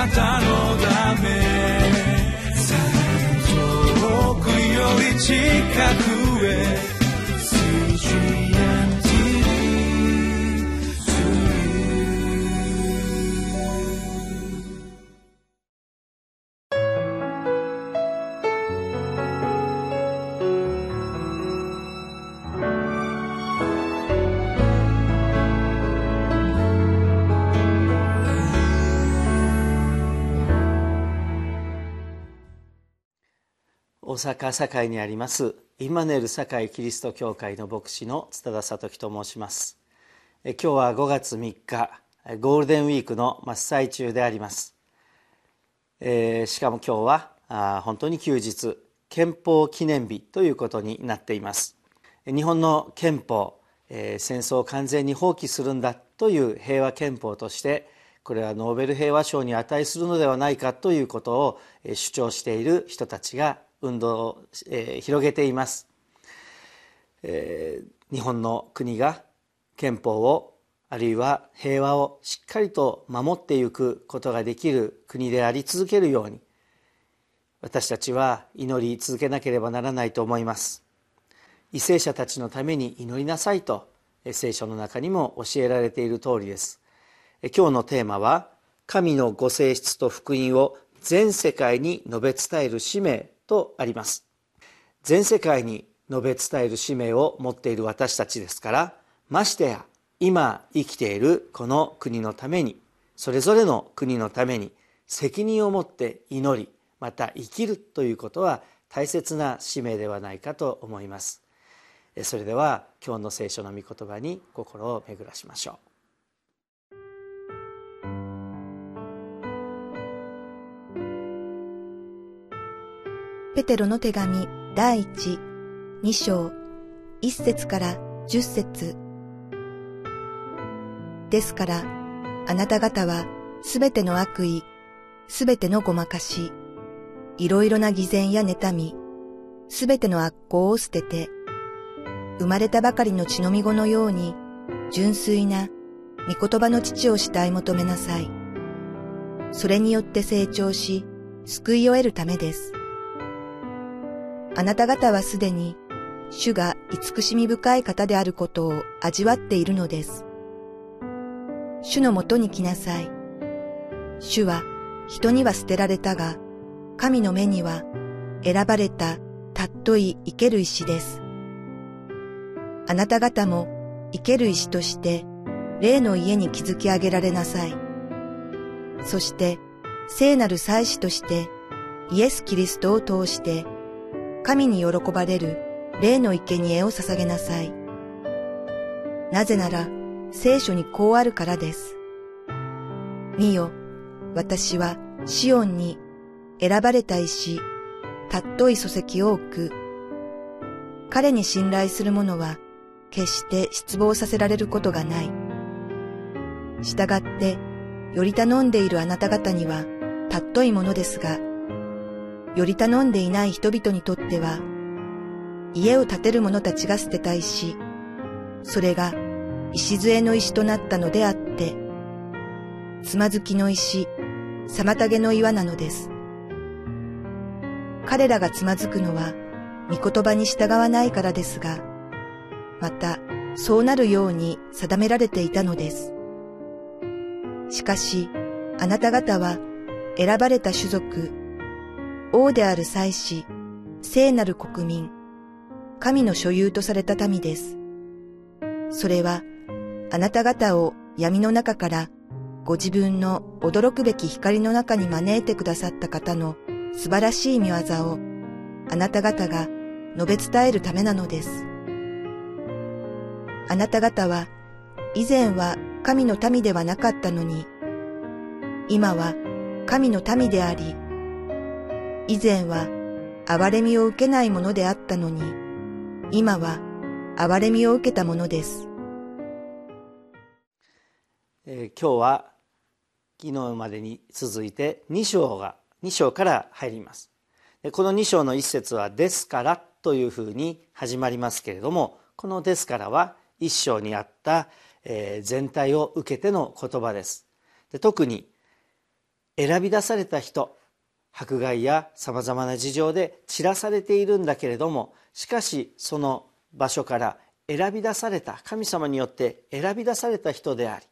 なたのため。遠くより近く。大阪堺にありますインマヌエル堺キリスト教会の牧師の津田聡樹と申します。今日は5月3日ゴールデンウィークの真っ最中であります、えー、しかも今日はあ本当に休日憲法記念日ということになっています。日本の憲法、えー、戦争を完全に放棄するんだという平和憲法としてこれはノーベル平和賞に値するのではないかということを主張している人たちが運動を、えー、広げています、えー、日本の国が憲法をあるいは平和をしっかりと守っていくことができる国であり続けるように私たちは祈り続けなければならないと思います。為政者たちのために祈りなさいと聖書の中にも教えられている通りです。今日のテーマは神のご性質と福音を全世界に述べ伝える使命。とあります。全世界に述べ伝える使命を持っている私たちですからましてや今生きているこの国のためにそれぞれの国のために責任を持って祈りまた生きるということは大切な使命ではないかと思います。それでは今日の聖書の御言葉に心を巡らしましょう。ペテロの手紙第一、二章、一節から十節ですから、あなた方はすべての悪意、すべてのごまかし、いろいろな偽善や妬み、すべての悪行を捨てて、生まれたばかりの血のみ子のように、純粋な御言葉の父を主体求めなさい。それによって成長し、救いを得るためです。あなた方はすでに主が慈しみ深い方であることを味わっているのです。主のもとに来なさい。主は人には捨てられたが、神の目には選ばれたたっとい生ける石です。あなた方も生ける石として霊の家に築き上げられなさい。そして聖なる祭司としてイエス・キリストを通して神に喜ばれる霊の生贄を捧げなさい。なぜなら、聖書にこうあるからです。見よ、私はシオンに選ばれた石、たっとい礎石を置く。彼に信頼する者は、決して失望させられることがない。従って、より頼んでいるあなた方には、たっといものですが、より頼んでいない人々にとっては、家を建てる者たちが捨てた石、それが礎の石となったのであって、つまずきの石、妨げの岩なのです。彼らがつまずくのは、御言葉に従わないからですが、また、そうなるように定められていたのです。しかし、あなた方は選ばれた種族、王である祭司、聖なる国民、神の所有とされた民です。それは、あなた方を闇の中からご自分の驚くべき光の中に招いてくださった方の素晴らしい見業をあなた方が述べ伝えるためなのです。あなた方は以前は神の民ではなかったのに、今は神の民であり、以前は憐れみを受けないものであったのに、今は憐れみを受けたものです。えー、今日は昨日までに続いて2章が2章から入ります。この2章の一節は「ですから」というふうに始まりますけれどもこの「ですから」は一章にあった、え、全体を受けての言葉です。で特に選び出された人迫害やさまざまな事情で散らされているんだけれどもしかしその場所から選び出された神様によって選び出された人であり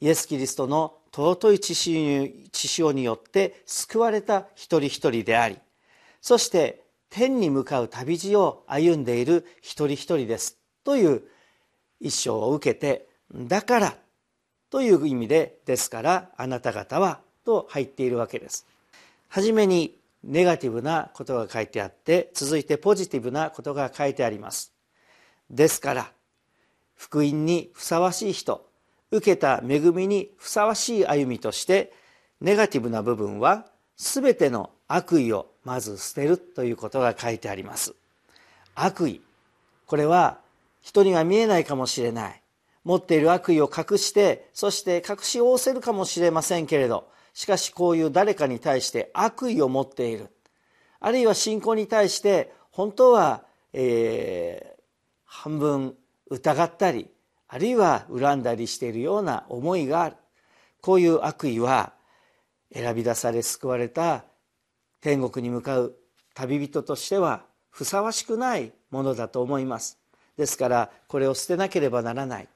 イエス・キリストの尊い血潮によって救われた一人一人でありそして天に向かう旅路を歩んでいる一人一人ですという一生を受けてだからという意味でですからあなた方はと入っているわけです。はじめにネガティブなことが書いてあって続いてポジティブなことが書いてあります。ですから福音にふさわしい人受けた恵みにふさわしい歩みとしてネガティブな部分は全ての悪意をまず捨てるということが書いてあります。悪意。これは人には見えないかもしれない。持っている悪意を隠してそして隠し仰せるかもしれませんけれどしかしこういう誰かに対して悪意を持っている。あるいは信仰に対して本当は、えー、半分疑ったりあるいは恨んだりしているような思いがある。こういう悪意は選び出され救われた天国に向かう旅人としてはふさわしくないものだと思います。ですからこれを捨てなければならない。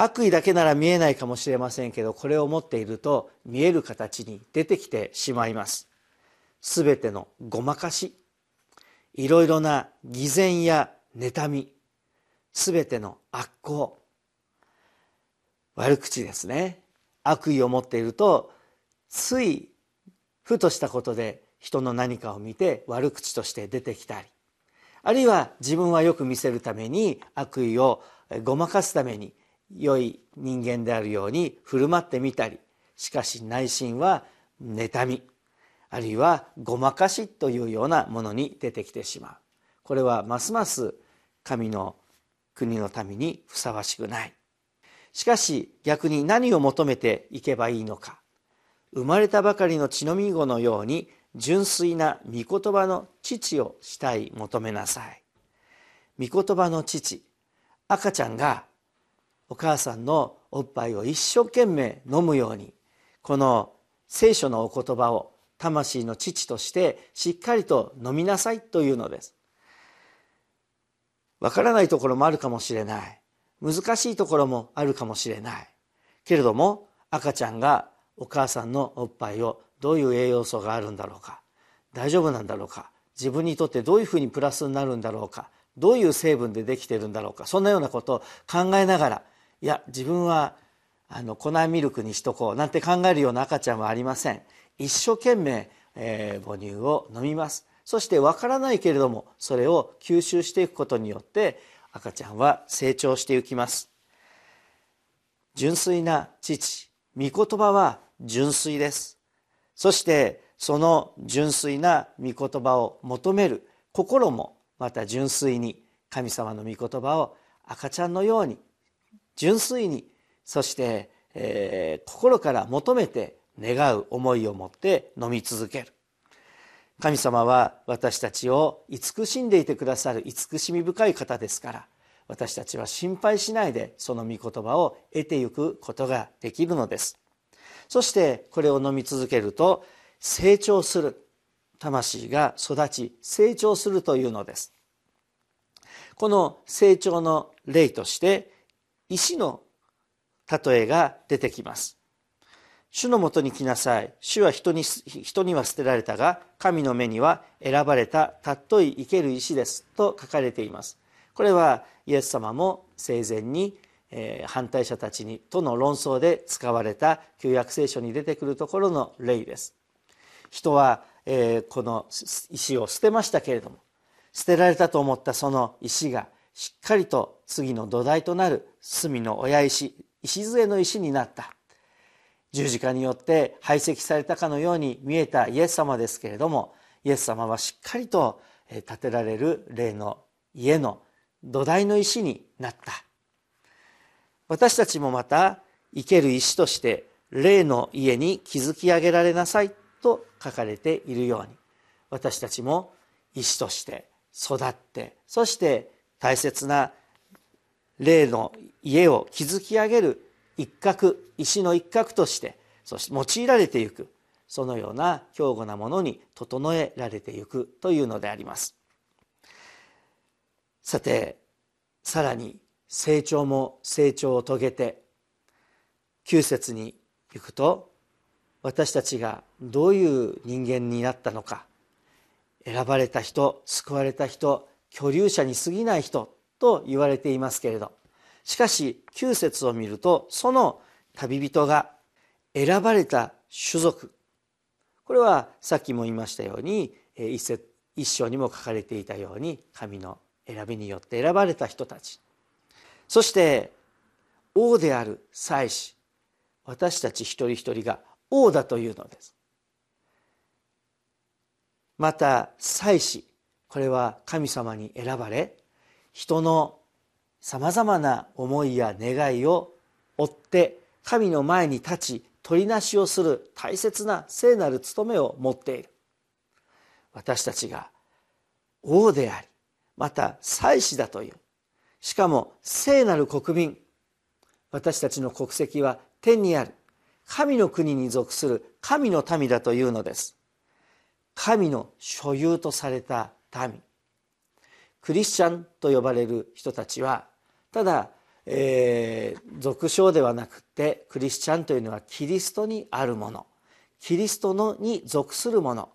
悪意だけなら見えないかもしれませんけどこれを持っていると見える形に出てきてしまいます。すべてのごまかし。いろいろな偽善や妬み。すべての悪行。悪口ですね。悪意を持っているとついふとしたことで人の何かを見て悪口として出てきたり。あるいは自分はよく見せるために悪意をごまかすために良い人間であるように振る舞ってみたりしかし内心は妬みあるいはごまかしというようなものに出てきてしまう。これはますます神の国のためにふさわしくない。しかし逆に何を求めていけばいいのか。生まれたばかりの血のみ子のように純粋な御言葉の父をしたい求めなさい。御言葉の父赤ちゃんがお母さんのおっぱいを一生懸命飲むようにこの聖書のお言葉を魂の父としてしっかりと飲みなさいというのです。わからないところもあるかもしれない。難しいところもあるかもしれない。けれども赤ちゃんがお母さんのおっぱいをどういう栄養素があるんだろうか。大丈夫なんだろうか。自分にとってどういうふうにプラスになるんだろうか。どういう成分でできてるんだろうか。そんなようなことを考えながらいや自分はあの粉ミルクにしとこうなんて考えるような赤ちゃんはありません。一生懸命、えー、母乳を飲みます。そしてわからないけれどもそれを吸収していくことによって赤ちゃんは成長していきます。純粋な父御言葉は純粋です。そしてその純粋な御言葉を求める心もまた純粋に神様の御言葉を赤ちゃんのように純粋にそして、えー、心から求めて願う思いを持って飲み続ける。神様は私たちを慈しんでいてくださる慈しみ深い方ですから私たちは心配しないでその御言葉を得てゆくことができるのです。そしてこれを飲み続けると成長する。魂が育ち成長するというのです。この成長の例として石の例えが出てきます。主のもとに来なさい。主は人に人には捨てられたが神の目には選ばれた尊い生ける石ですと書かれています。これはイエス様も生前にえー、反対者たちにとの論争で使われた旧約聖書に出てくるところの例です。人は、えー、この石を捨てましたけれども捨てられたと思ったその石がしっかりと次の土台となる隅の親石礎の石になった。十字架によって排斥されたかのように見えたイエス様ですけれどもイエス様はしっかりと建てられる霊の家の土台の石になった。私たちもまた生ける石として霊の家に築き上げられなさいと書かれているように。私たちも石として育ってそして大切な霊の家を築き上げる一角石の一角としてそして用いられていくそのような強固なものに整えられていくというのであります。さてさらに成長も成長を遂げて9節に行くと私たちがどういう人間になったのか選ばれた人救われた人居留者に過ぎない人と言われていますけれどしかし9節を見るとその旅人が選ばれた種族これはさっきも言いましたように一節一章にも書かれていたように神の選びによって選ばれた人たちそして王である祭司私たち一人一人が王だというのですまた祭司これは神様に選ばれ人のさまざまな思いや願いを追って神の前に立ち取りなしをする大切な聖なる務めを持っている。私たちが王でありまた祭司だという。しかも聖なる国民。私たちの国籍は天にある。神の国に属する神の民だというのです。神の所有とされた民。クリスチャンと呼ばれる人たちはただ、えー、俗称ではなくてクリスチャンというのはキリストにあるもの。キリストのに属するもの。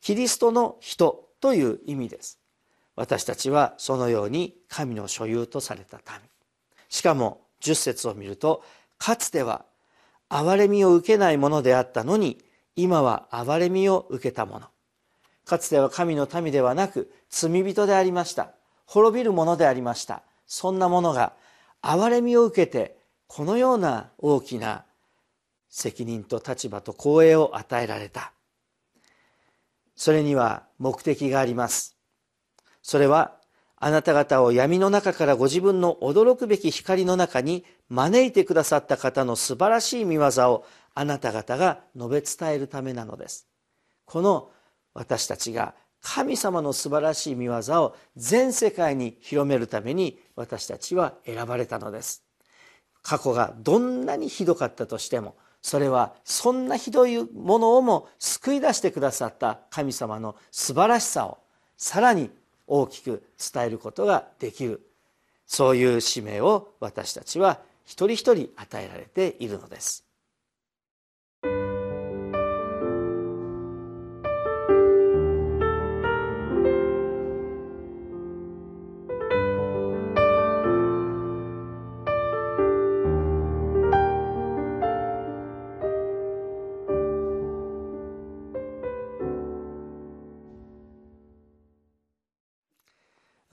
キリストの人という意味です。私たちはそのように神の所有とされた民。しかも10節を見るとかつては憐れみを受けないものであったのに今は憐れみを受けたもの。かつては神の民ではなく罪人でありました。滅びるものでありました。そんなものが憐れみを受けてこのような大きな責任と立場と光栄を与えられた。それには目的があります。それはあなた方を闇の中からご自分の驚くべき光の中に招いてくださった方の素晴らしい見業をあなた方が述べ伝えるためなのです。この私たちが神様の素晴らしい見業を全世界に広めるために私たちは選ばれたのです。過去がどんなにひどかったとしてもそれはそんなひどいものをも救い出してくださった神様の素晴らしさをさらに大きく伝えることができる。そういう使命を私たちは一人一人与えられているのです。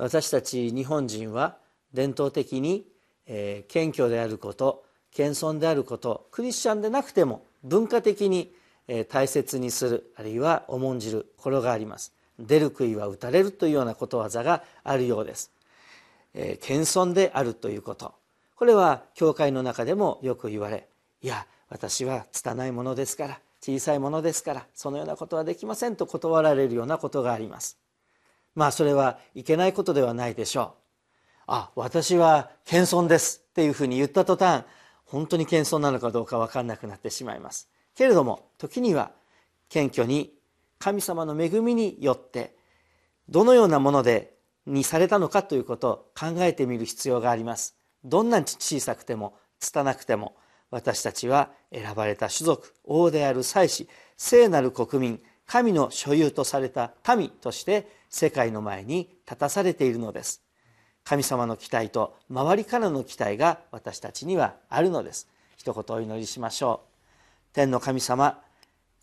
私たち日本人は伝統的に、えー、謙虚であること謙遜であることクリスチャンでなくても文化的に、えー、大切にするあるいは重んじる心があります。出る杭は打たれるというようなことわざがあるようです、えー、謙遜であるということ。これは教会の中でもよく言われいや私は拙いものですから小さいものですからそのようなことはできませんと断られるようなことがあります。まあそれはいけないことではないでしょう。あ、私は謙遜ですっていうふうに言った途端、本当に謙遜なのかどうか分かんなくなってしまいます。けれども、時には謙虚に神様の恵みによって、どのようなものでにされたのかということを考えてみる必要があります。どんなに小さくても、拙くても、私たちは選ばれた種族、王である祭司、聖なる国民、神の所有とされた民として世界の前に立たされているのです。神様の期待と周りからの期待が私たちにはあるのです。一言お祈りしましょう。天の神様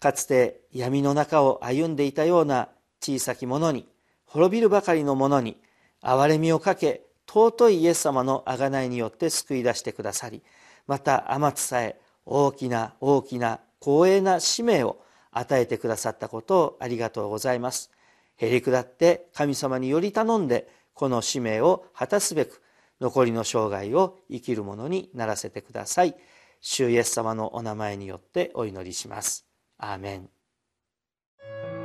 かつて闇の中を歩んでいたような小さき者に滅びるばかりの者に憐れみをかけ尊いイエス様の贖いによって救い出してくださりまた天津さえ大きな大きな光栄な使命を与えてくださったことをありがとうございます。へり下って神様により頼んでこの使命を果たすべく残りの生涯を生きるものにならせてください。主イエス様のお名前によってお祈りします。アーメン。